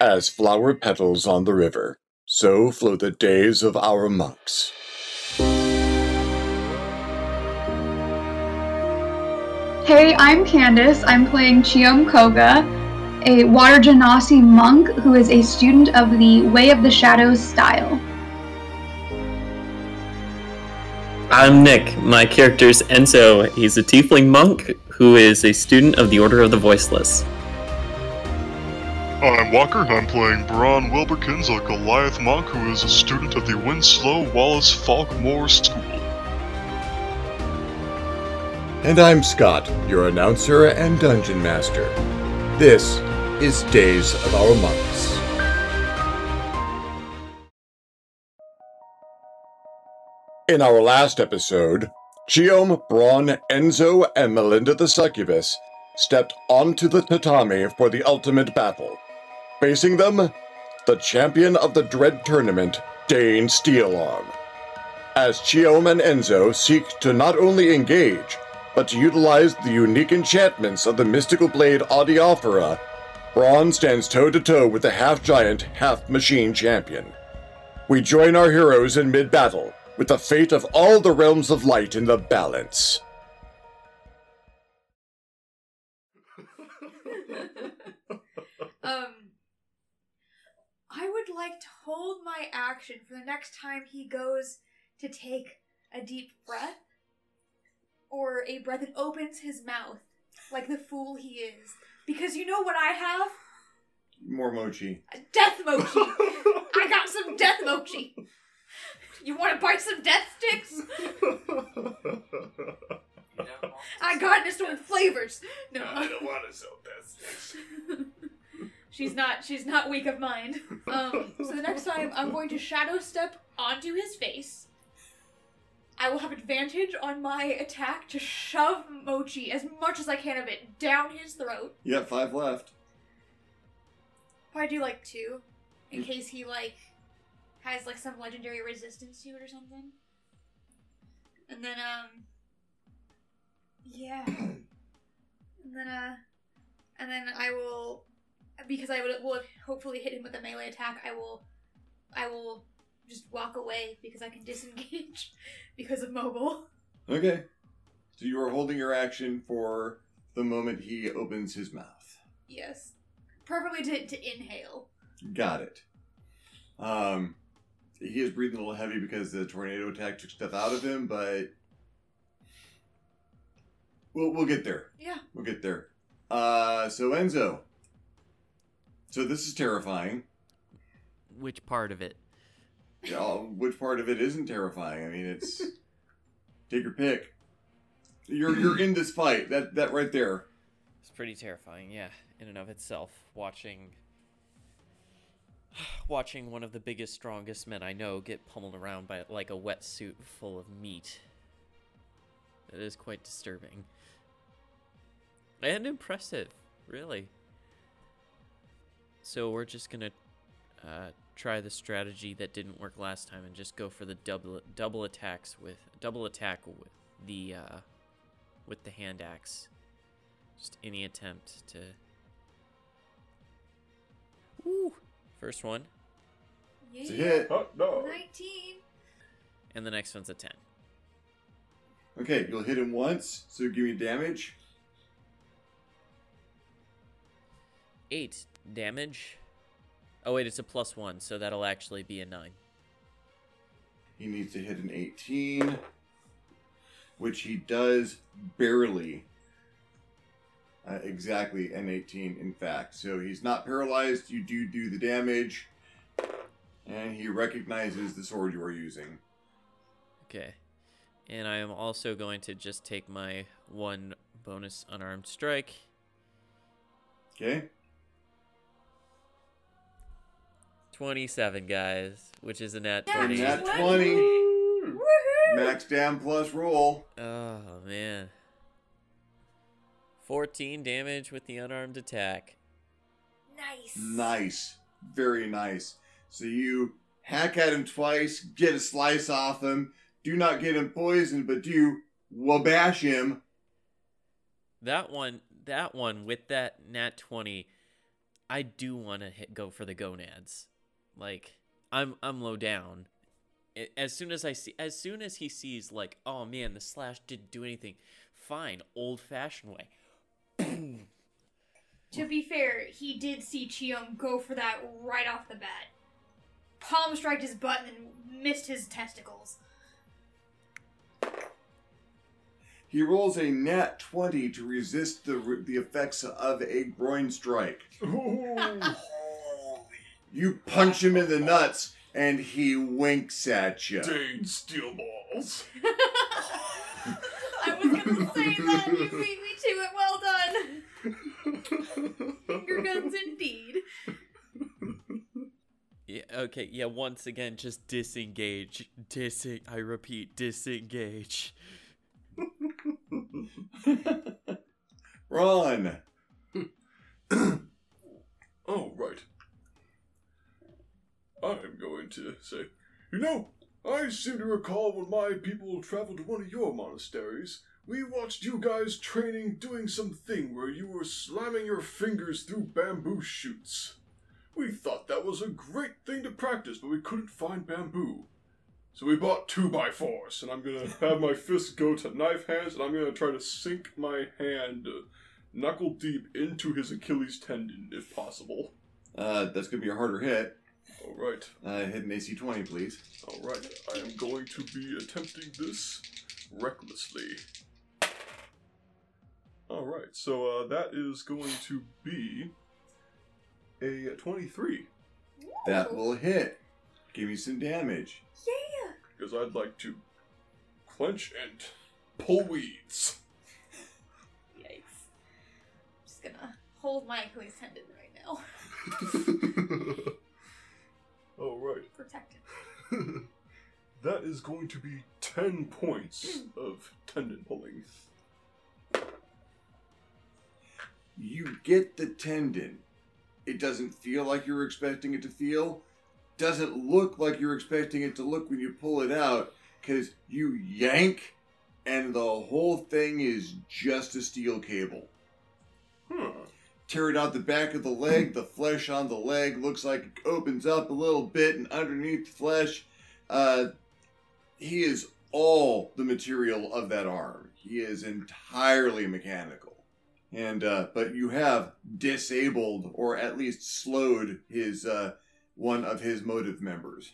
As flower petals on the river, so flow the days of our monks. Hey, I'm Candace. I'm playing Chiom Koga, a Water Genasi monk who is a student of the Way of the Shadows style. I'm Nick. My character is Enzo. He's a tiefling monk who is a student of the Order of the Voiceless. I'm Walker, and I'm playing Braun Wilberkins, a Goliath monk who is a student of the Winslow Wallace Falkmore School. And I'm Scott, your announcer and dungeon master. This is Days of Our Monks. In our last episode, Chiom, Braun, Enzo, and Melinda the Succubus stepped onto the tatami for the ultimate battle. Facing them, the champion of the Dread Tournament, Dane Steelarm. As Chiom and Enzo seek to not only engage, but to utilize the unique enchantments of the mystical blade Adiaphora, Braun stands toe to toe with the half giant, half machine champion. We join our heroes in mid battle, with the fate of all the realms of light in the balance. I would like to hold my action for the next time he goes to take a deep breath or a breath and opens his mouth like the fool he is. Because you know what I have? More mochi. A death mochi. I got some death mochi. You want to bite some death sticks? I got this with flavors. No, I don't want to sell death sticks. she's not. She's not weak of mind. Um, so the next time, I'm going to shadow step onto his face. I will have advantage on my attack to shove Mochi as much as I can of it down his throat. You got five left. Probably do like two, in case he like has like some legendary resistance to it or something. And then um, yeah, and then uh, and then I will because I would will hopefully hit him with a melee attack. I will, I will just walk away because I can disengage because of mobile. Okay. So you are holding your action for the moment he opens his mouth. Yes, preferably to to inhale. Got it. Um, he is breathing a little heavy because the tornado attack took stuff out of him, but we'll we'll get there. Yeah. We'll get there. Uh, so Enzo. So this is terrifying. Which part of it? Yeah, which part of it isn't terrifying? I mean, it's take your pick. You're you're in this fight. That that right there. It's pretty terrifying, yeah, in and of itself. Watching watching one of the biggest, strongest men I know get pummeled around by like a wetsuit full of meat. It is quite disturbing. And impressive, really. So we're just gonna uh, try the strategy that didn't work last time and just go for the double double attacks with double attack with the uh, with the hand axe. Just any attempt to. Woo! First one, Yeah. It's a hit. Oh, no. Nineteen. and the next one's a ten. Okay, you'll hit him once. So give me damage. Eight damage. Oh wait, it's a plus one, so that'll actually be a nine. He needs to hit an 18, which he does barely. Uh, exactly an 18, in fact. So he's not paralyzed. You do do the damage, and he recognizes the sword you are using. Okay. And I am also going to just take my one bonus unarmed strike. Okay. 27, guys, which is a net 20. Nat What? 20. Woohoo! Max dam plus roll. Oh, man. 14 damage with the unarmed attack. Nice. Nice. Very nice. So you hack at him twice, get a slice off him, do not get him poisoned, but do wabash him. That one, that one with that nat 20 I do want to go for the gonads. Like I'm I'm low down. As soon as I see as soon as he sees like, oh man, the slash didn't do anything. Fine, old fashioned way. To be fair, he did see Chiom go for that right off the bat. Palm striked his butt and missed his testicles. He rolls a nat 20 to resist the, the effects of a groin strike. You punch him in the nuts, and he winks at you. Dane steel balls. I was gonna say that. You beat me to it. Well done. Finger guns indeed. Yeah, okay, yeah, once again just disengage. Disen I repeat, disengage. Run! Oh, right. I'm going to say, you know, I seem to recall when my people traveled to one of your monasteries, we watched you guys training doing some thing where you were slamming your fingers through bamboo shoots. We thought that was a great thing to practice, but we couldn't find bamboo. So we bought two by fours, and I'm gonna have my fist go to knife hands, and I'm gonna try to sink my hand uh, knuckle deep into his Achilles tendon, if possible. Uh, that's gonna be a harder hit. All right, Uh, hit an AC 20, please. all right. I am going to be attempting this recklessly. All right, so uh, that is going to be a 23 That will hit. Give me some damage. Yeah. because I'd like to clench and pull weeds. Yikes. I'm just gonna hold my Achilles tendon right now. all right. Protect it. that is going to be 10 points hmm. of tendon pulling. You get the tendon. It doesn't feel like you're expecting it to feel. Doesn't look like you're expecting it to look when you pull it out, because you yank, and the whole thing is just a steel cable. Tear it out the back of the leg. The flesh on the leg looks like it opens up a little bit, and underneath the flesh, uh, he is all the material of that arm. He is entirely mechanical, and uh, but you have disabled or at least slowed his uh, one of his motive members.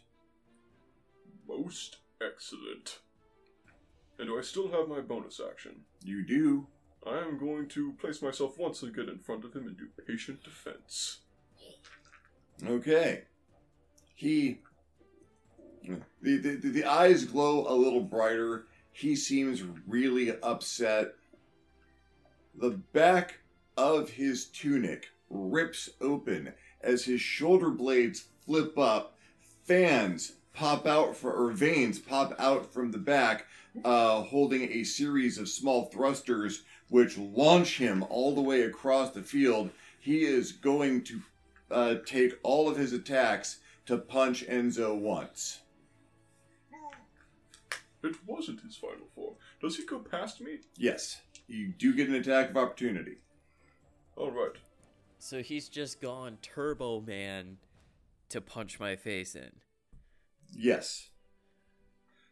Most excellent. And do I still have my bonus action? You do. I am going to place myself once again in front of him and do patient defense. Okay. He. The, the, the, eyes glow a little brighter. He seems really upset. The back of his tunic rips open as his shoulder blades flip up. Fans pop out for, or veins pop out from the back, uh, holding a series of small thrusters which launch him all the way across the field. He is going to uh, take all of his attacks to punch Enzo once. It wasn't his final form. Does he go past me? Yes, you do get an attack of opportunity. Alright. So he's just gone Turbo Man to punch my face in. Yes.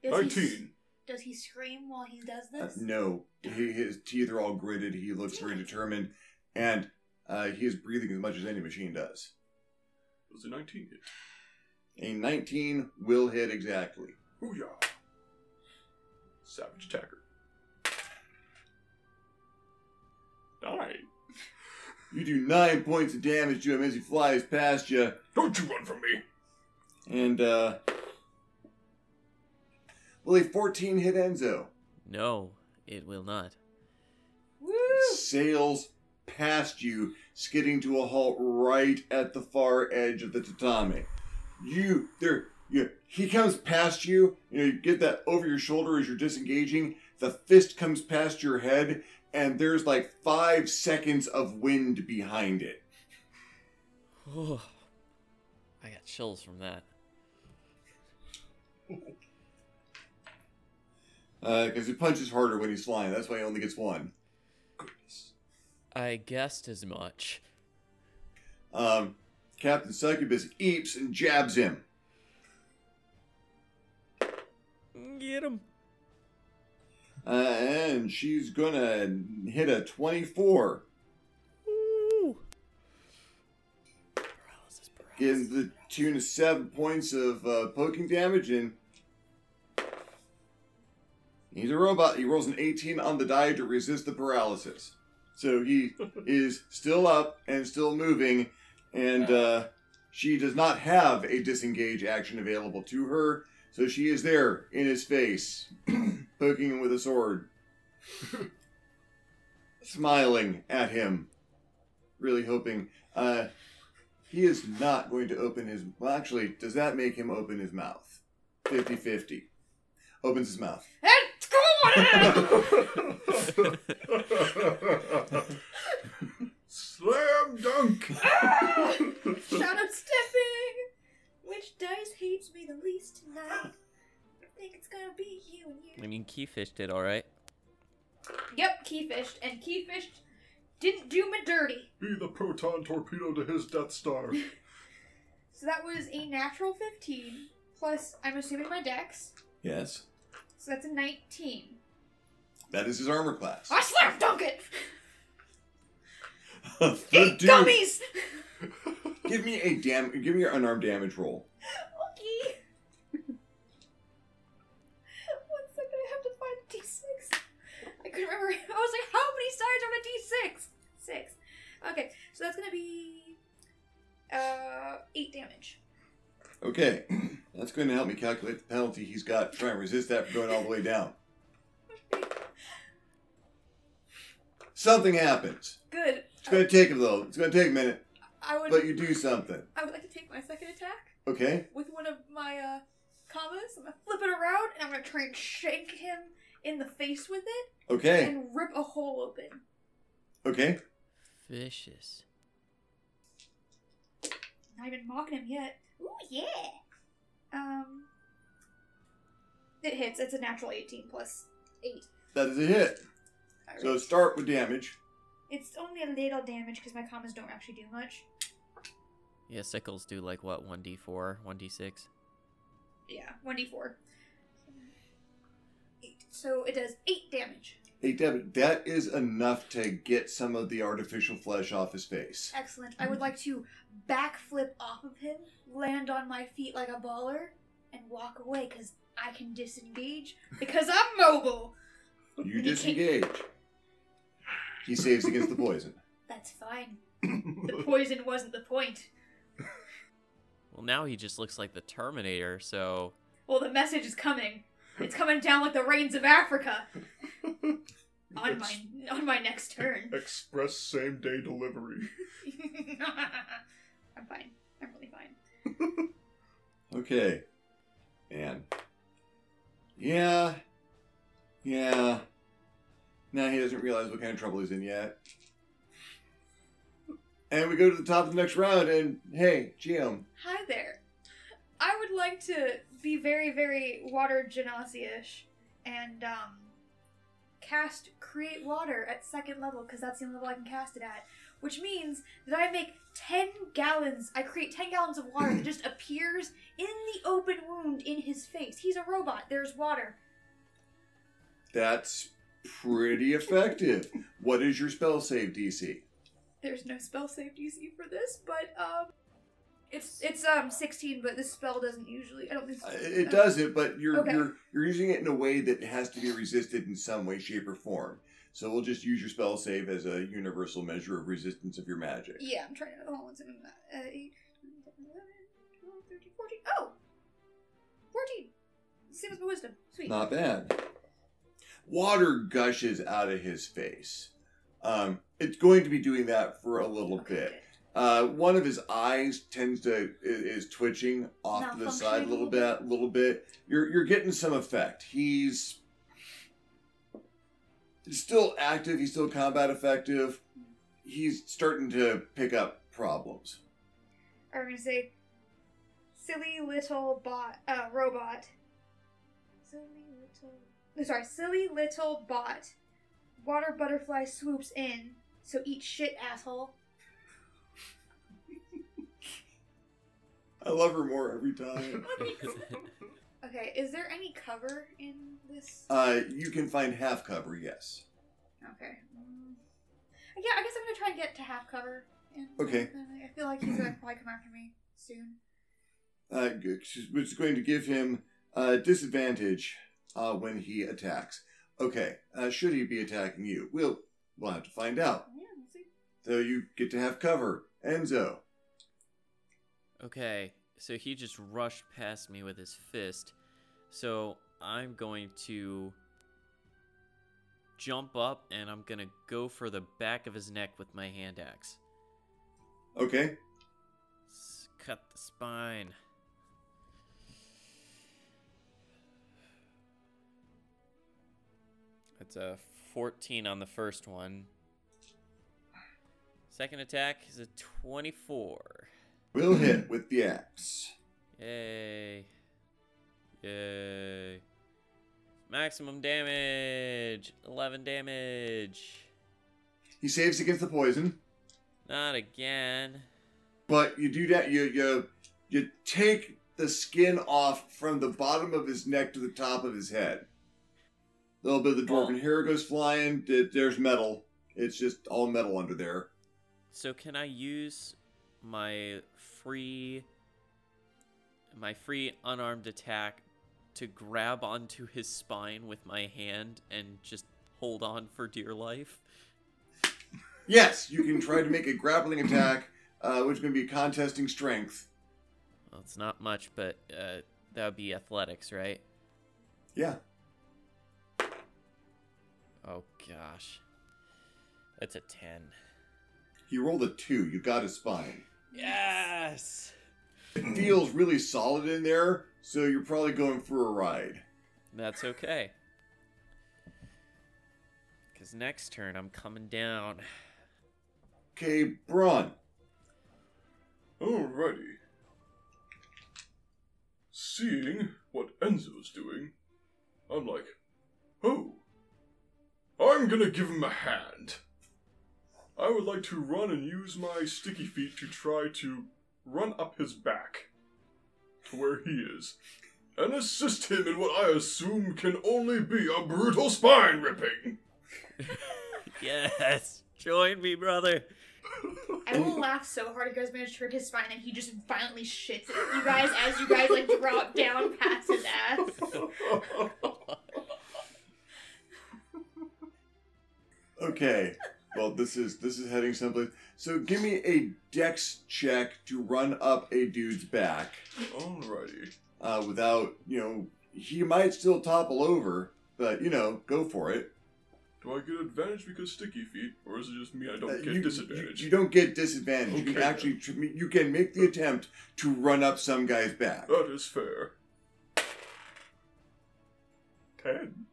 Does he, 19. Does he scream while he does Uh, this? no, he, his teeth are all gritted. He looks very determined, and uh, he is breathing as much as any machine does. Does a 19 hit? A 19 will hit exactly. Hooyah! Savage attacker. Nine. You do nine points of damage to him as he flies past you, Don't you run from me! and uh, will a 14 hit Enzo? No, it will not. Woo! sails past you, skidding to a halt right at the far edge of the tatami. You there you he comes past you, you know, you get that over your shoulder as you're disengaging, the fist comes past your head, and there's like five seconds of wind behind it. I got chills from that. Because he punches harder when he's flying. That's why he only gets one. Goodness. I guessed as much. Um, Captain Succubus eeps and jabs him. Get him. Uh, and she's gonna hit a 24. Ooh. Paralysis, Getting paralysis. the tune of seven points of uh, poking damage, and he's a robot. He rolls an 18 on the die to resist the paralysis. So he is still up and still moving, and uh, she does not have a disengage action available to her. So she is there in his face, poking him with a sword, smiling at him, really hoping. Uh, he is not going to open his. Well, actually, does that make him open his mouth? 50 50. Opens his mouth. Let's go on! Slam dunk! Shadow stepping! Which dice hates me the least tonight? I think it's gonna be you and you. I mean, Keyfish did all right. Yep, Keyfished, and Keyfished didn't do me dirty. Be the proton torpedo to his Death Star. So that was a natural 15, plus, I'm assuming my dex. Yes. So that's a 19. That is his armor class. I slam dunk it! Eat dude- gummies! Give me a dam. Give me your unarmed damage roll. Okay. One second, I have to find a d6. I couldn't remember. I was like, how many sides are on a d6? Six. Okay, so that's gonna be uh eight damage. Okay, that's going to help me calculate the penalty he's got. Try and resist that from going all the way down. Something happens. Good. It's going to take a little. It's going to take a minute, I would. but you do something. I would like to take my second attack Okay. with one of my uh kamas. I'm gonna flip it around and I'm gonna try and shake him in the face with it Okay. and rip a hole open. Okay. Vicious. Not even mocking him yet. Ooh yeah. Um. It hits. It's a natural 18 plus eight. That is a hit. So start with damage. It's only a little damage because my kamas don't actually do much. Yeah, sickles do like what, 1d4, 1d6? Yeah, 1d4. Eight. So it does 8 damage. Hey, Deb, that is enough to get some of the artificial flesh off his face. Excellent. I would like to backflip off of him, land on my feet like a baller, and walk away because I can disengage because I'm mobile. You You can't- disengage. He saves against the poison. That's fine. The poison wasn't the point. Well, now he just looks like the Terminator, so Well, the message is coming. It's coming down like the rains of Africa on my on my next turn. Express same day delivery. I'm fine. I'm really fine. Okay. Man. Yeah. Yeah. Now he doesn't realize what kind of trouble he's in yet. And we go to the top of the next round, and hey, Chiom. Hi there. I would like to be very, very water genasi-ish and um, cast create water at second level because that's the only level I can cast it at. Which means that I make ten gallons. I create ten gallons of water that just appears in the open wound in his face. He's a robot. There's water. That's pretty effective. what is your spell save DC? There's no spell save DC for this, but um, it's it's um 16. But this spell doesn't usually. I don't think Uh, It does it, but you're Okay. you're you're using it in a way that has to be resisted in some way, shape, or form. So we'll just use your spell save as a universal measure of resistance of your magic. Yeah, I'm trying to. Hold on one second. Uh, 8, 11, 12, 13, 14. Oh! 14! Same as my wisdom. Sweet. Not bad. Water gushes out of his face. Um, it's going to be doing that for a little Okay, bit. good. Uh, one of his eyes tends to is twitching off to the side a little bit, a little bit. You're you're getting some effect. He's still active. He's still combat effective. He's starting to pick up problems. I'm gonna say, silly little bot, uh, robot. Silly little. Sorry, silly little bot. Water butterfly swoops in, so eat shit, asshole. I love her more every time. Okay, is there any cover in this? Uh, you can find half cover, yes. Okay. Mm. Yeah, I guess I'm gonna try and get to half cover. And, Okay. I feel like he's gonna probably come after me soon. Uh, good, which is going to give him uh, disadvantage uh, when he attacks. Okay, uh, should he be attacking you? We'll we'll have to find out. Yeah, we'll see. So you get to have cover, Enzo. Okay, so he just rushed past me with his fist. So I'm going to jump up and I'm gonna go for the back of his neck with my hand axe. Okay, S- Cut the spine. That's a 14 on the first one. Second attack is a 24. We'll hit with the axe. Yay. Yay. Maximum damage. 11 damage. He saves against the poison, Not again. but you do that. You you you take the skin off from the bottom of his neck to the top of his head. A little bit of the dwarven Oh. hair goes flying. There's metal. It's just all metal under there. So can I use my free my free unarmed attack to grab onto his spine with my hand and just hold on for dear life? Yes, you can try to make a grappling attack, uh, which is going to be contesting strength. Well, it's not much, but uh, that would be athletics, right? Yeah. Oh gosh. That's a 10. He rolled a two. You got his spine. Yes! It feels really solid in there, so you're probably going for a ride. That's okay. Because next turn I'm coming down. Okay, Braun. Alrighty. Seeing what Enzo's doing, I'm like, oh, I'm gonna give him a hand. I would like to run and use my sticky feet to try to run up his back to where he is and assist him in what I assume can only be a brutal spine ripping. Yes! Join me, brother! I will laugh so hard if you guys manage to rip his spine and he just violently shits at you guys as you guys like drop down past his ass. Okay. Well, this is this is heading someplace. So give me a dex check to run up a dude's back, Alrighty. uh, without you know he might still topple over, but you know go for it. Do I get advantage because sticky feet, or is it just me? I don't Uh, get you, disadvantage. You, you don't get disadvantage. You can actually tr- you can make the attempt to run up some guy's back. That is fair. Ten.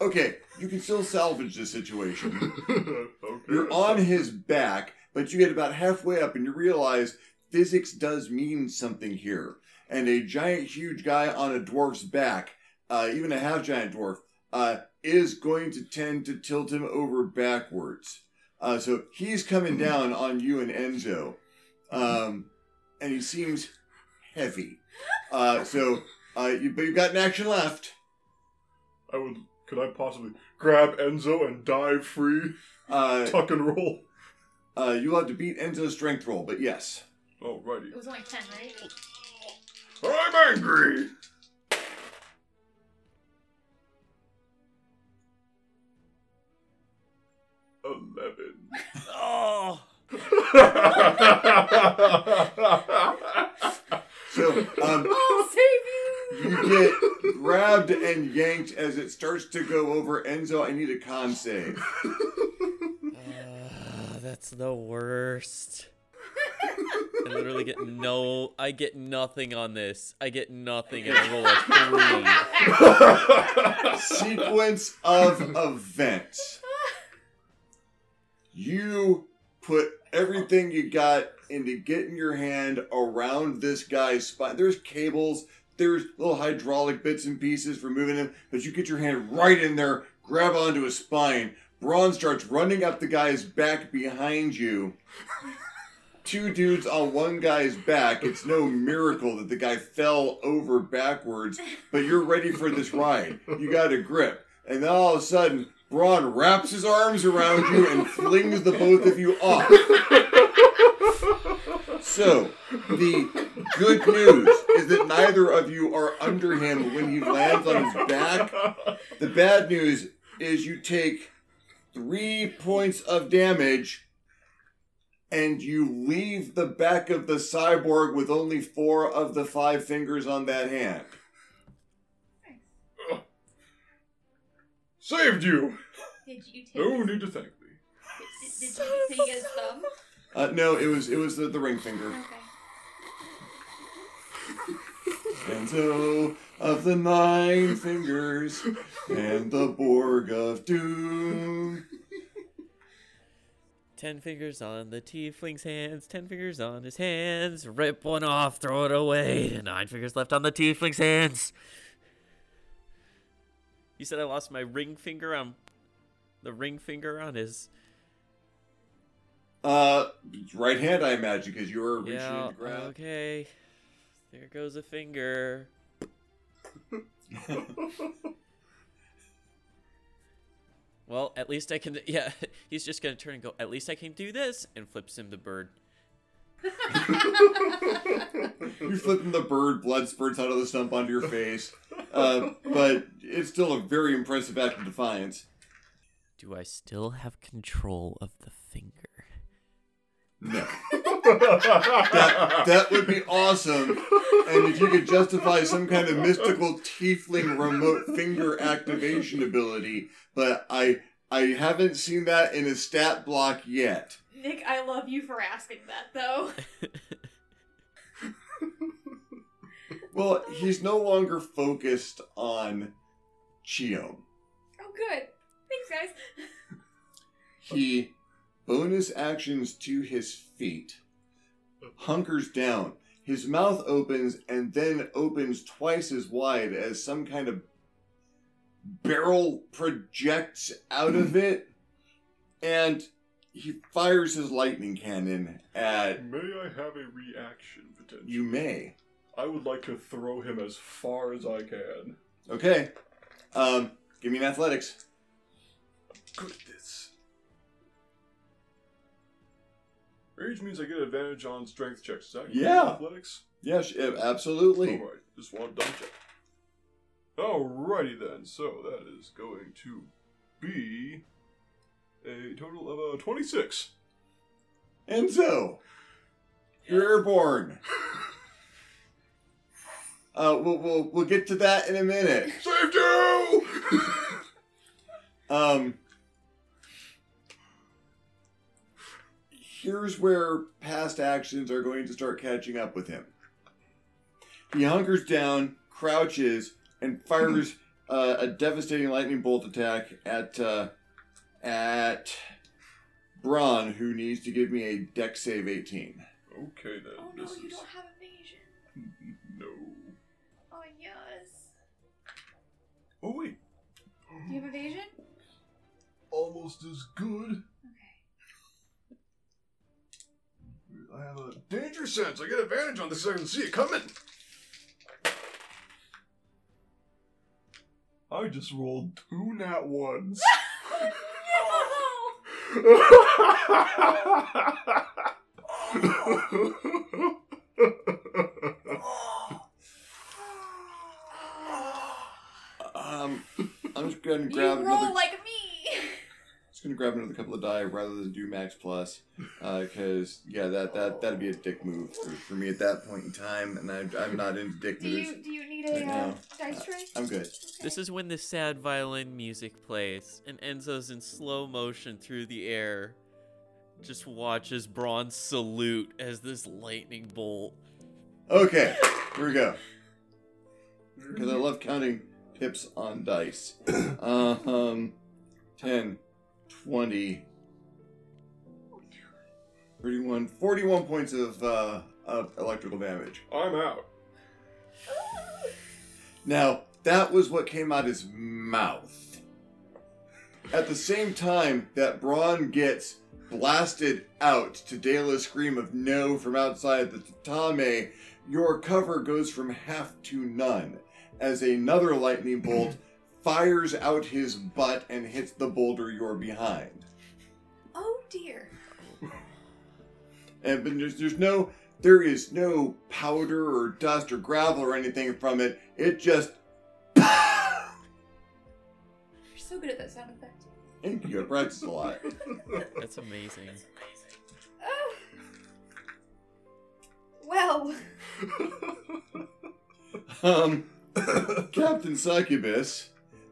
Okay, you can still salvage the situation. okay. You're on his back, but you get about halfway up and you realize physics does mean something here. And a giant, huge guy on a dwarf's back, uh, even a half giant dwarf, uh, is going to tend to tilt him over backwards. Uh, so he's coming down on you and Enzo. Um, and he seems heavy. Uh, so, uh, you, but you've got an action left. I would. Could I possibly grab Enzo and dive free, Uh, tuck and roll? uh, you'll have to beat Enzo's strength roll, but yes. Oh, Alrighty. It was only 10, right? I'm angry. Eleven. Oh! So, um, I'll save you! Get grabbed and yanked as it starts to go over. Enzo, I need a con save. Ah, that's the worst. I literally get no. I get nothing on this. I get nothing and I roll a three. Sequence of events. You put everything you got into getting your hand around this guy's spine. There's cables, there's little hydraulic bits and pieces for moving him, but you get your hand right in there, grab onto his spine, Braun starts running up the guy's back behind you. Two dudes on one guy's back. It's no miracle that the guy fell over backwards, but you're ready for this ride. You got a grip. And then all of a sudden, Braun wraps his arms around you and flings the both of you off. So, the good news is that neither of you are under him when he lands on his back. The bad news is you take three points of damage and you leave the back of the cyborg with only four of the five fingers on that hand. Saved you! Did you take? No need to thank me. did, did you take his thumb? Uh, no, it was it was the, the ring finger. Okay. And so of the nine fingers and the Borg of Doom. Ten fingers on the tiefling's hands, ten fingers on his hands. Rip one off, throw it away. Nine fingers left on the tiefling's hands. You said I lost my ring finger on the ring finger on his. Uh, right hand, I imagine, because you were reaching Yeah, to grab. okay. There goes a finger. Well, at least I can. Yeah, he's just gonna turn and go. At least I can do this, and flips him the bird. You're flipping the bird, blood spurts out of the stump onto your face. Uh, but it's still a very impressive act of defiance. Do I still have control of the finger? No. That, that would be awesome. And if you could justify some kind of mystical tiefling remote finger activation ability, but I I haven't seen that in a stat block yet. Nick, I love you for asking that though. Well, he's no longer focused on Chio. Oh, good. Thanks, guys. He bonus actions to his feet, hunkers down. His mouth opens and then opens twice as wide as some kind of barrel projects out of it, and he fires his lightning cannon at May I have a reaction potential? you. May I would like to throw him as far as I can. okay. Um, give me an athletics. Good at this. Rage means I get advantage on strength checks. Is that Yeah. athletics? Yes, yeah, absolutely. Alright, just want to double check. Alrighty then, so that is going to be a total of uh, 26. And so, you're airborne. Uh, we'll, we'll, we'll get to that in a minute. Saved you! Um, here's where past actions are going to start catching up with him. He hunkers down, crouches, and fires uh, a devastating lightning bolt attack at uh, at Braun, who needs to give me a dex save 18. okay then, Oh no, this you is... don't have evasion. No. Oh yes. Oh wait, Do you have evasion? almost as good. Okay. I have a danger sense. I get advantage on this. I can see it coming. I just rolled two nat ones. Um, I'm just going to You grab roll another. like me. Just going to grab another couple of die rather than do max plus, because yeah, that that that'd be a dick move for, for me at that point in time, and I, I'm not into dick Do moves. you do you need a uh, dice tray? I'm good. This is when the sad violin music plays, and Enzo's in slow motion through the air. Just watches Braun salute as this lightning bolt. Okay, here we go. Because I love counting pips on dice. Uh, um, 10, 20, 31, 41 points of, uh, of electrical damage. I'm out. Now, that was what came out his mouth. At the same time that Braun gets blasted out to Dela's scream of no from outside the tatami, your cover goes from half to none as another lightning bolt fires out his butt and hits the boulder you're behind. Oh dear. And but there's, there's no there is no powder or dust or gravel or anything from it. It just You're so good at that sound effect. Thank you. I practice a lot. That's amazing. Oh. Well, Um, Captain Succubus.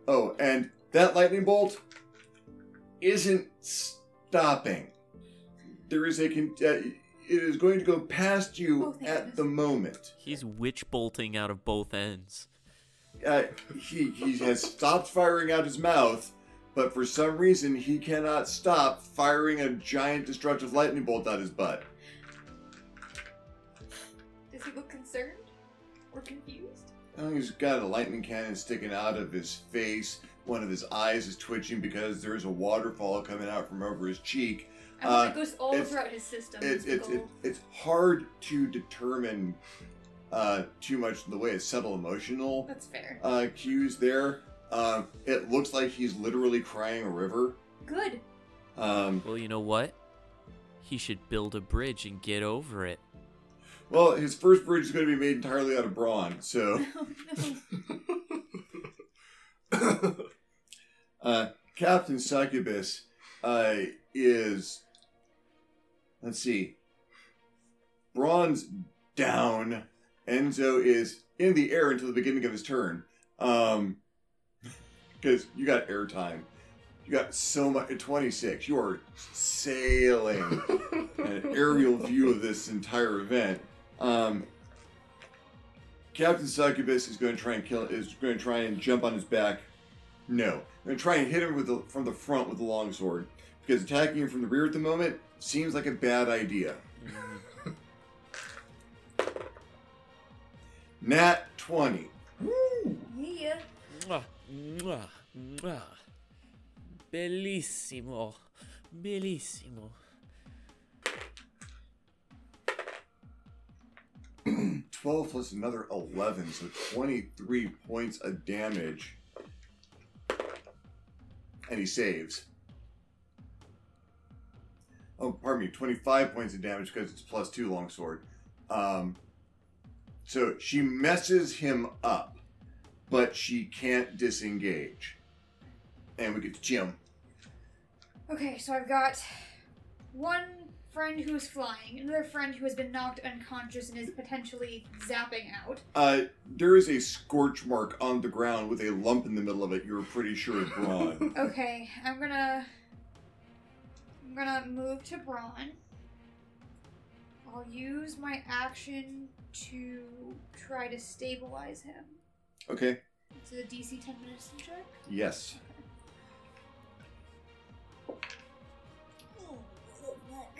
Oh, and that lightning bolt isn't stopping. There is a. Con- uh, it is going to go past you Oh, at the moment. He's witch bolting out of both ends. Uh, he he has stopped firing out his mouth, but for some reason he cannot stop firing a giant destructive lightning bolt out his butt. does he look concerned or confused? He's got a lightning cannon sticking out of his face. One of his eyes is twitching because there is a waterfall coming out from over his cheek. I hope Uh, it goes all throughout his system. It's is it's it, it's hard to determine uh, too much in the way of subtle emotional That's fair. uh, cues there. Um, it looks like he's literally crying a river. Good. Um, Well, you know what? He should build a bridge and get over it. Well, his first bridge is going to be made entirely out of Braun, so. Oh no. Uh, Captain Succubus uh, is. Let's see. Braun's down. Enzo is in the air until the beginning of his turn. Um, because you got air time. You got so much. At 26, you are sailing an aerial view of this entire event. Um, Captain Succubus is going to try and kill. Is going to try and jump on his back. No, I'm going to try and hit him with the, from the front with the longsword because attacking him from the rear at the moment seems like a bad idea. Nat 20. Yeah. Mwah, mwah, mwah. Bellissimo. Bellissimo. 12 plus another 11, so 23 points of damage. And he saves. Oh, pardon me, 25 points of damage because it's plus 2 longsword. Um, so she messes him up, but she can't disengage. And we get to Chiom. Okay, so I've got one friend who is flying, another friend who has been knocked unconscious and is potentially zapping out. Uh, there is a scorch mark on the ground with a lump in the middle of it. You're pretty sure it's Braun. Okay, I'm gonna. I'm gonna move to Braun. I'll use my action to try to stabilize him. okay. It's a DC 10 medicine check. Yes. Oh,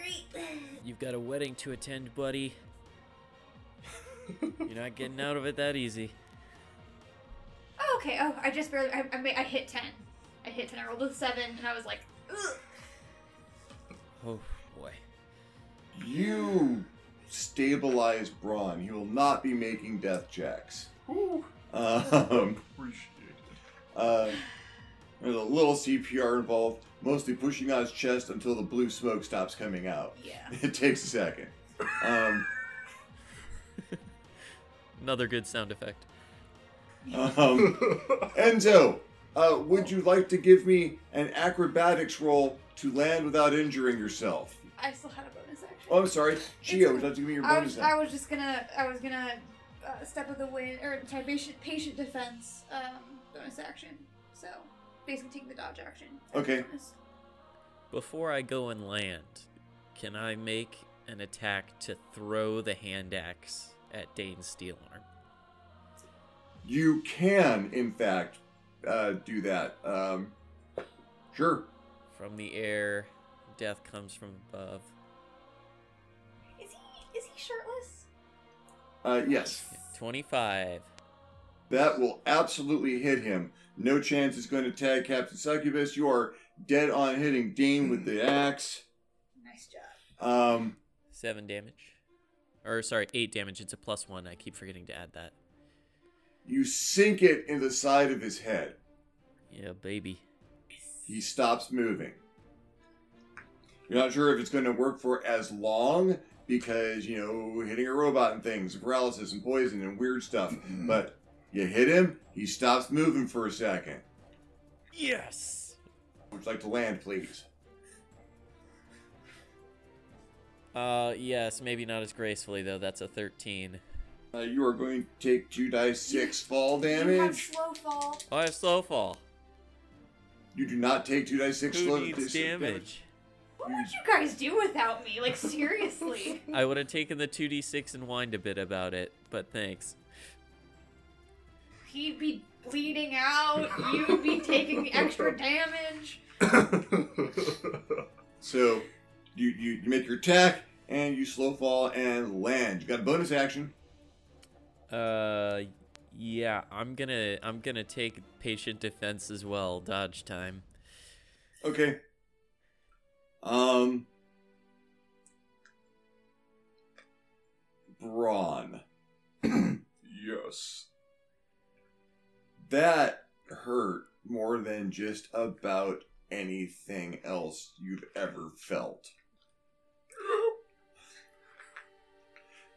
not great. You've got a wedding to attend, buddy. You're not getting out of it that easy. Oh, okay. Oh, I just barely. I, I, made, I hit 10. I hit 10. I rolled a 7, and I was like, Ugh. Oh boy. You stabilize Braun. He will not be making death checks. Ooh. Um, Appreciate it. uh, there's a little CPR involved, mostly pushing on his chest until the blue smoke stops coming out. Yeah. It takes a second. Um, Another good sound effect. um, Enzo, uh, would you like to give me an acrobatics roll to land without injuring yourself? I still had a bonus action. Oh, I'm sorry. Gio, would you like to give me your I bonus was, I was just gonna, I was gonna uh, step of the wind, or sorry, patient, patient defense um, bonus action. So basically taking the dodge action. Okay. Before I go and land, can I make an attack to throw the hand axe at Dane's steel arm? You can, in fact, uh, do that. Um, sure. From the air, death comes from above. Is he, is he shirtless? Uh, yes. 25. That will absolutely hit him. No chance it's going to tag Captain Succubus. You are dead on hitting Dane with the axe. Nice job. Um, Seven damage. Or sorry, eight damage. It's a plus one. I keep forgetting to add that. you sink it in the side of his head. Yeah, baby. He stops moving. You're not sure if it's going to work for as long because, you know, hitting a robot and things, paralysis and poison and weird stuff. But you hit him, he stops moving for a second. Yes. Would you like to land, please? Uh, yes, maybe not as gracefully though. That's a thirteen. Uh, you are going to take 2 dice 6 fall You have damage. slow fall. Oh, I have slow fall. You do not take 2 dice 6 Who slow needs damage? What would you guys do without me? Like seriously. I would have taken the two d six and whined a bit about it, but thanks. He'd be bleeding out. You'd be taking the extra damage. So you, you, you make your attack and you slow fall and land. You got a bonus action. Uh, yeah, I'm gonna I'm gonna take patient defense as well. Dodge time. Okay. Um. Braun. yes. That hurt more than just about anything else you've ever felt.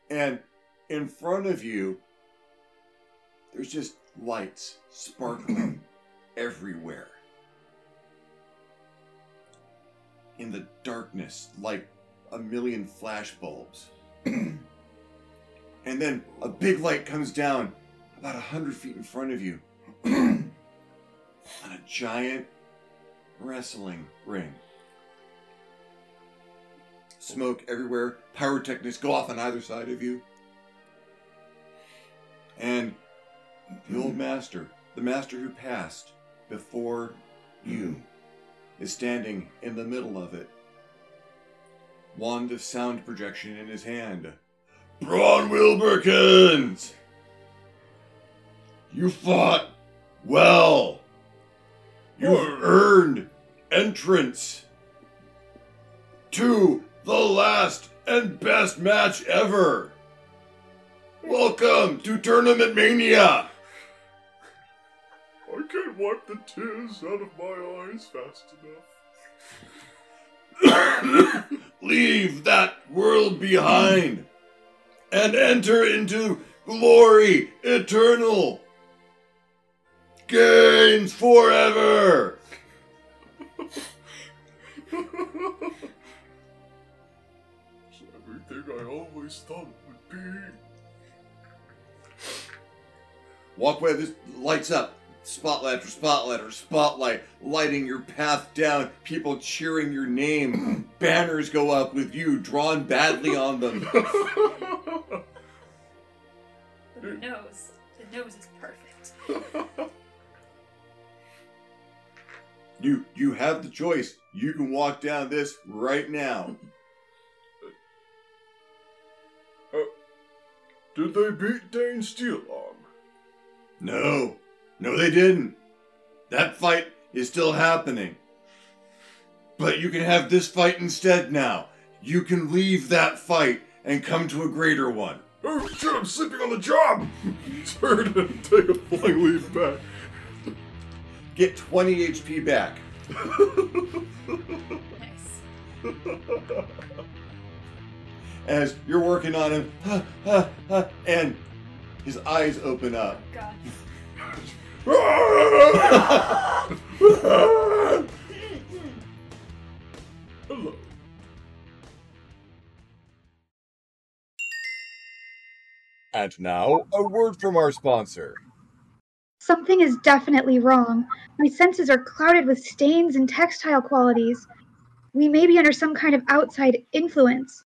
And in front of you, there's just lights sparkling everywhere. In the darkness, like a million flashbulbs. and then a big light comes down about a hundred feet in front of you on a giant wrestling ring. Smoke everywhere, pyrotechnics go off on either side of you. And the old master, the master who passed before you, is standing in the middle of it. Wand of sound projection in his hand. Braun Wilburkins! You fought well. You've earned entrance to the last and best match ever. Welcome to Tournament Mania. I can't wipe the tears out of my eyes fast enough. Leave that world behind and enter into glory eternal. Gains forever. It's everything I always thought it would be. Walkway this lights up. Spotlight after spotlight after spotlight, lighting your path down, people cheering your name. Banners go up with you drawn badly on them. The nose, the nose is perfect. You you have the choice. You can walk down this right now. Uh, did they beat Dane Steelarm? No. No they didn't. That fight is still happening. But you can have this fight instead now. You can leave that fight and come to a greater one. Oh shit, I'm sleeping on the job! Turn and take a flying leap back. Get 20 HP back. Nice. As you're working on him, huh, huh, huh, and his eyes open up. God. Hello. And now, a word from our sponsor. Something is definitely wrong. My senses are clouded with stains and textile qualities. We may be under some kind of outside influence.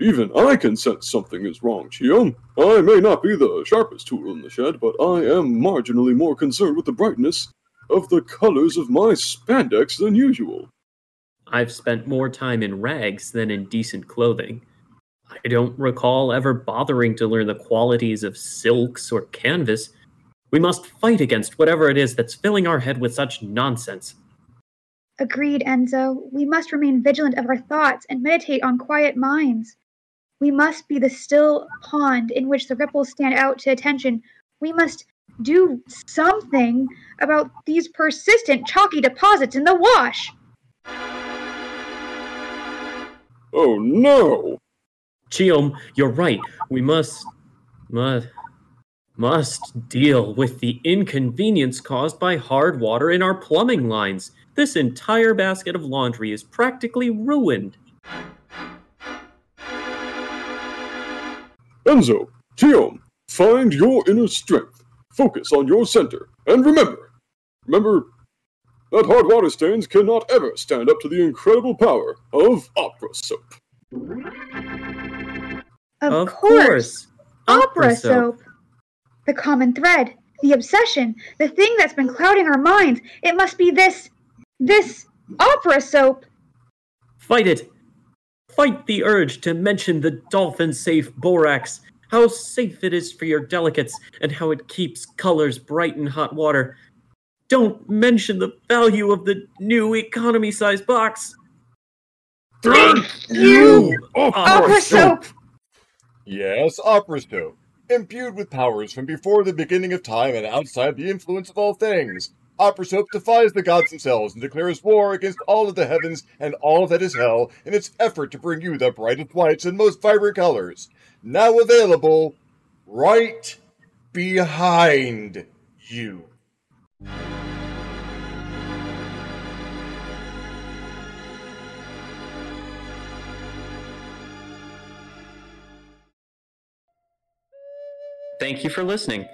Even I can sense something is wrong, Chiom. I may not be the sharpest tool in the shed, but I am marginally more concerned with the brightness of the colors of my spandex than usual. I've spent more time in rags than in decent clothing. I don't recall ever bothering to learn the qualities of silks or canvas. We must fight against whatever it is that's filling our head with such nonsense. Agreed, Enzo. We must remain vigilant of our thoughts and meditate on quiet minds. We must be the still pond in which the ripples stand out to attention. We must do something about these persistent chalky deposits in the wash. Oh no! Chiom, you're right. We must, must, must deal with the inconvenience caused by hard water in our plumbing lines. This entire basket of laundry is practically ruined. Enzo, Chiom, find your inner strength. Focus on your center. And remember, remember that hard water stains cannot ever stand up to the incredible power of opera soap. Of, Of course. course. Opera soap. The common thread, the obsession, the thing that's been clouding our minds. It must be this. this opera soap. Fight it! Fight the urge to mention the dolphin safe borax, how safe it is for your delicates, and how it keeps colors bright in hot water. Don't mention the value of the new economy size box. Thank you, opera soap. Yes, Opera Soap. Imbued with powers from before the beginning of time and outside the influence of all things. Opera Soap defies the gods themselves and declares war against all of the heavens and all that is hell in its effort to bring you the brightest whites and most vibrant colors. Now available right behind you. Thank you for listening.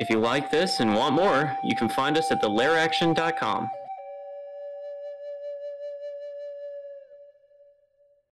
If you like this and want more, you can find us at thelaireaction.com.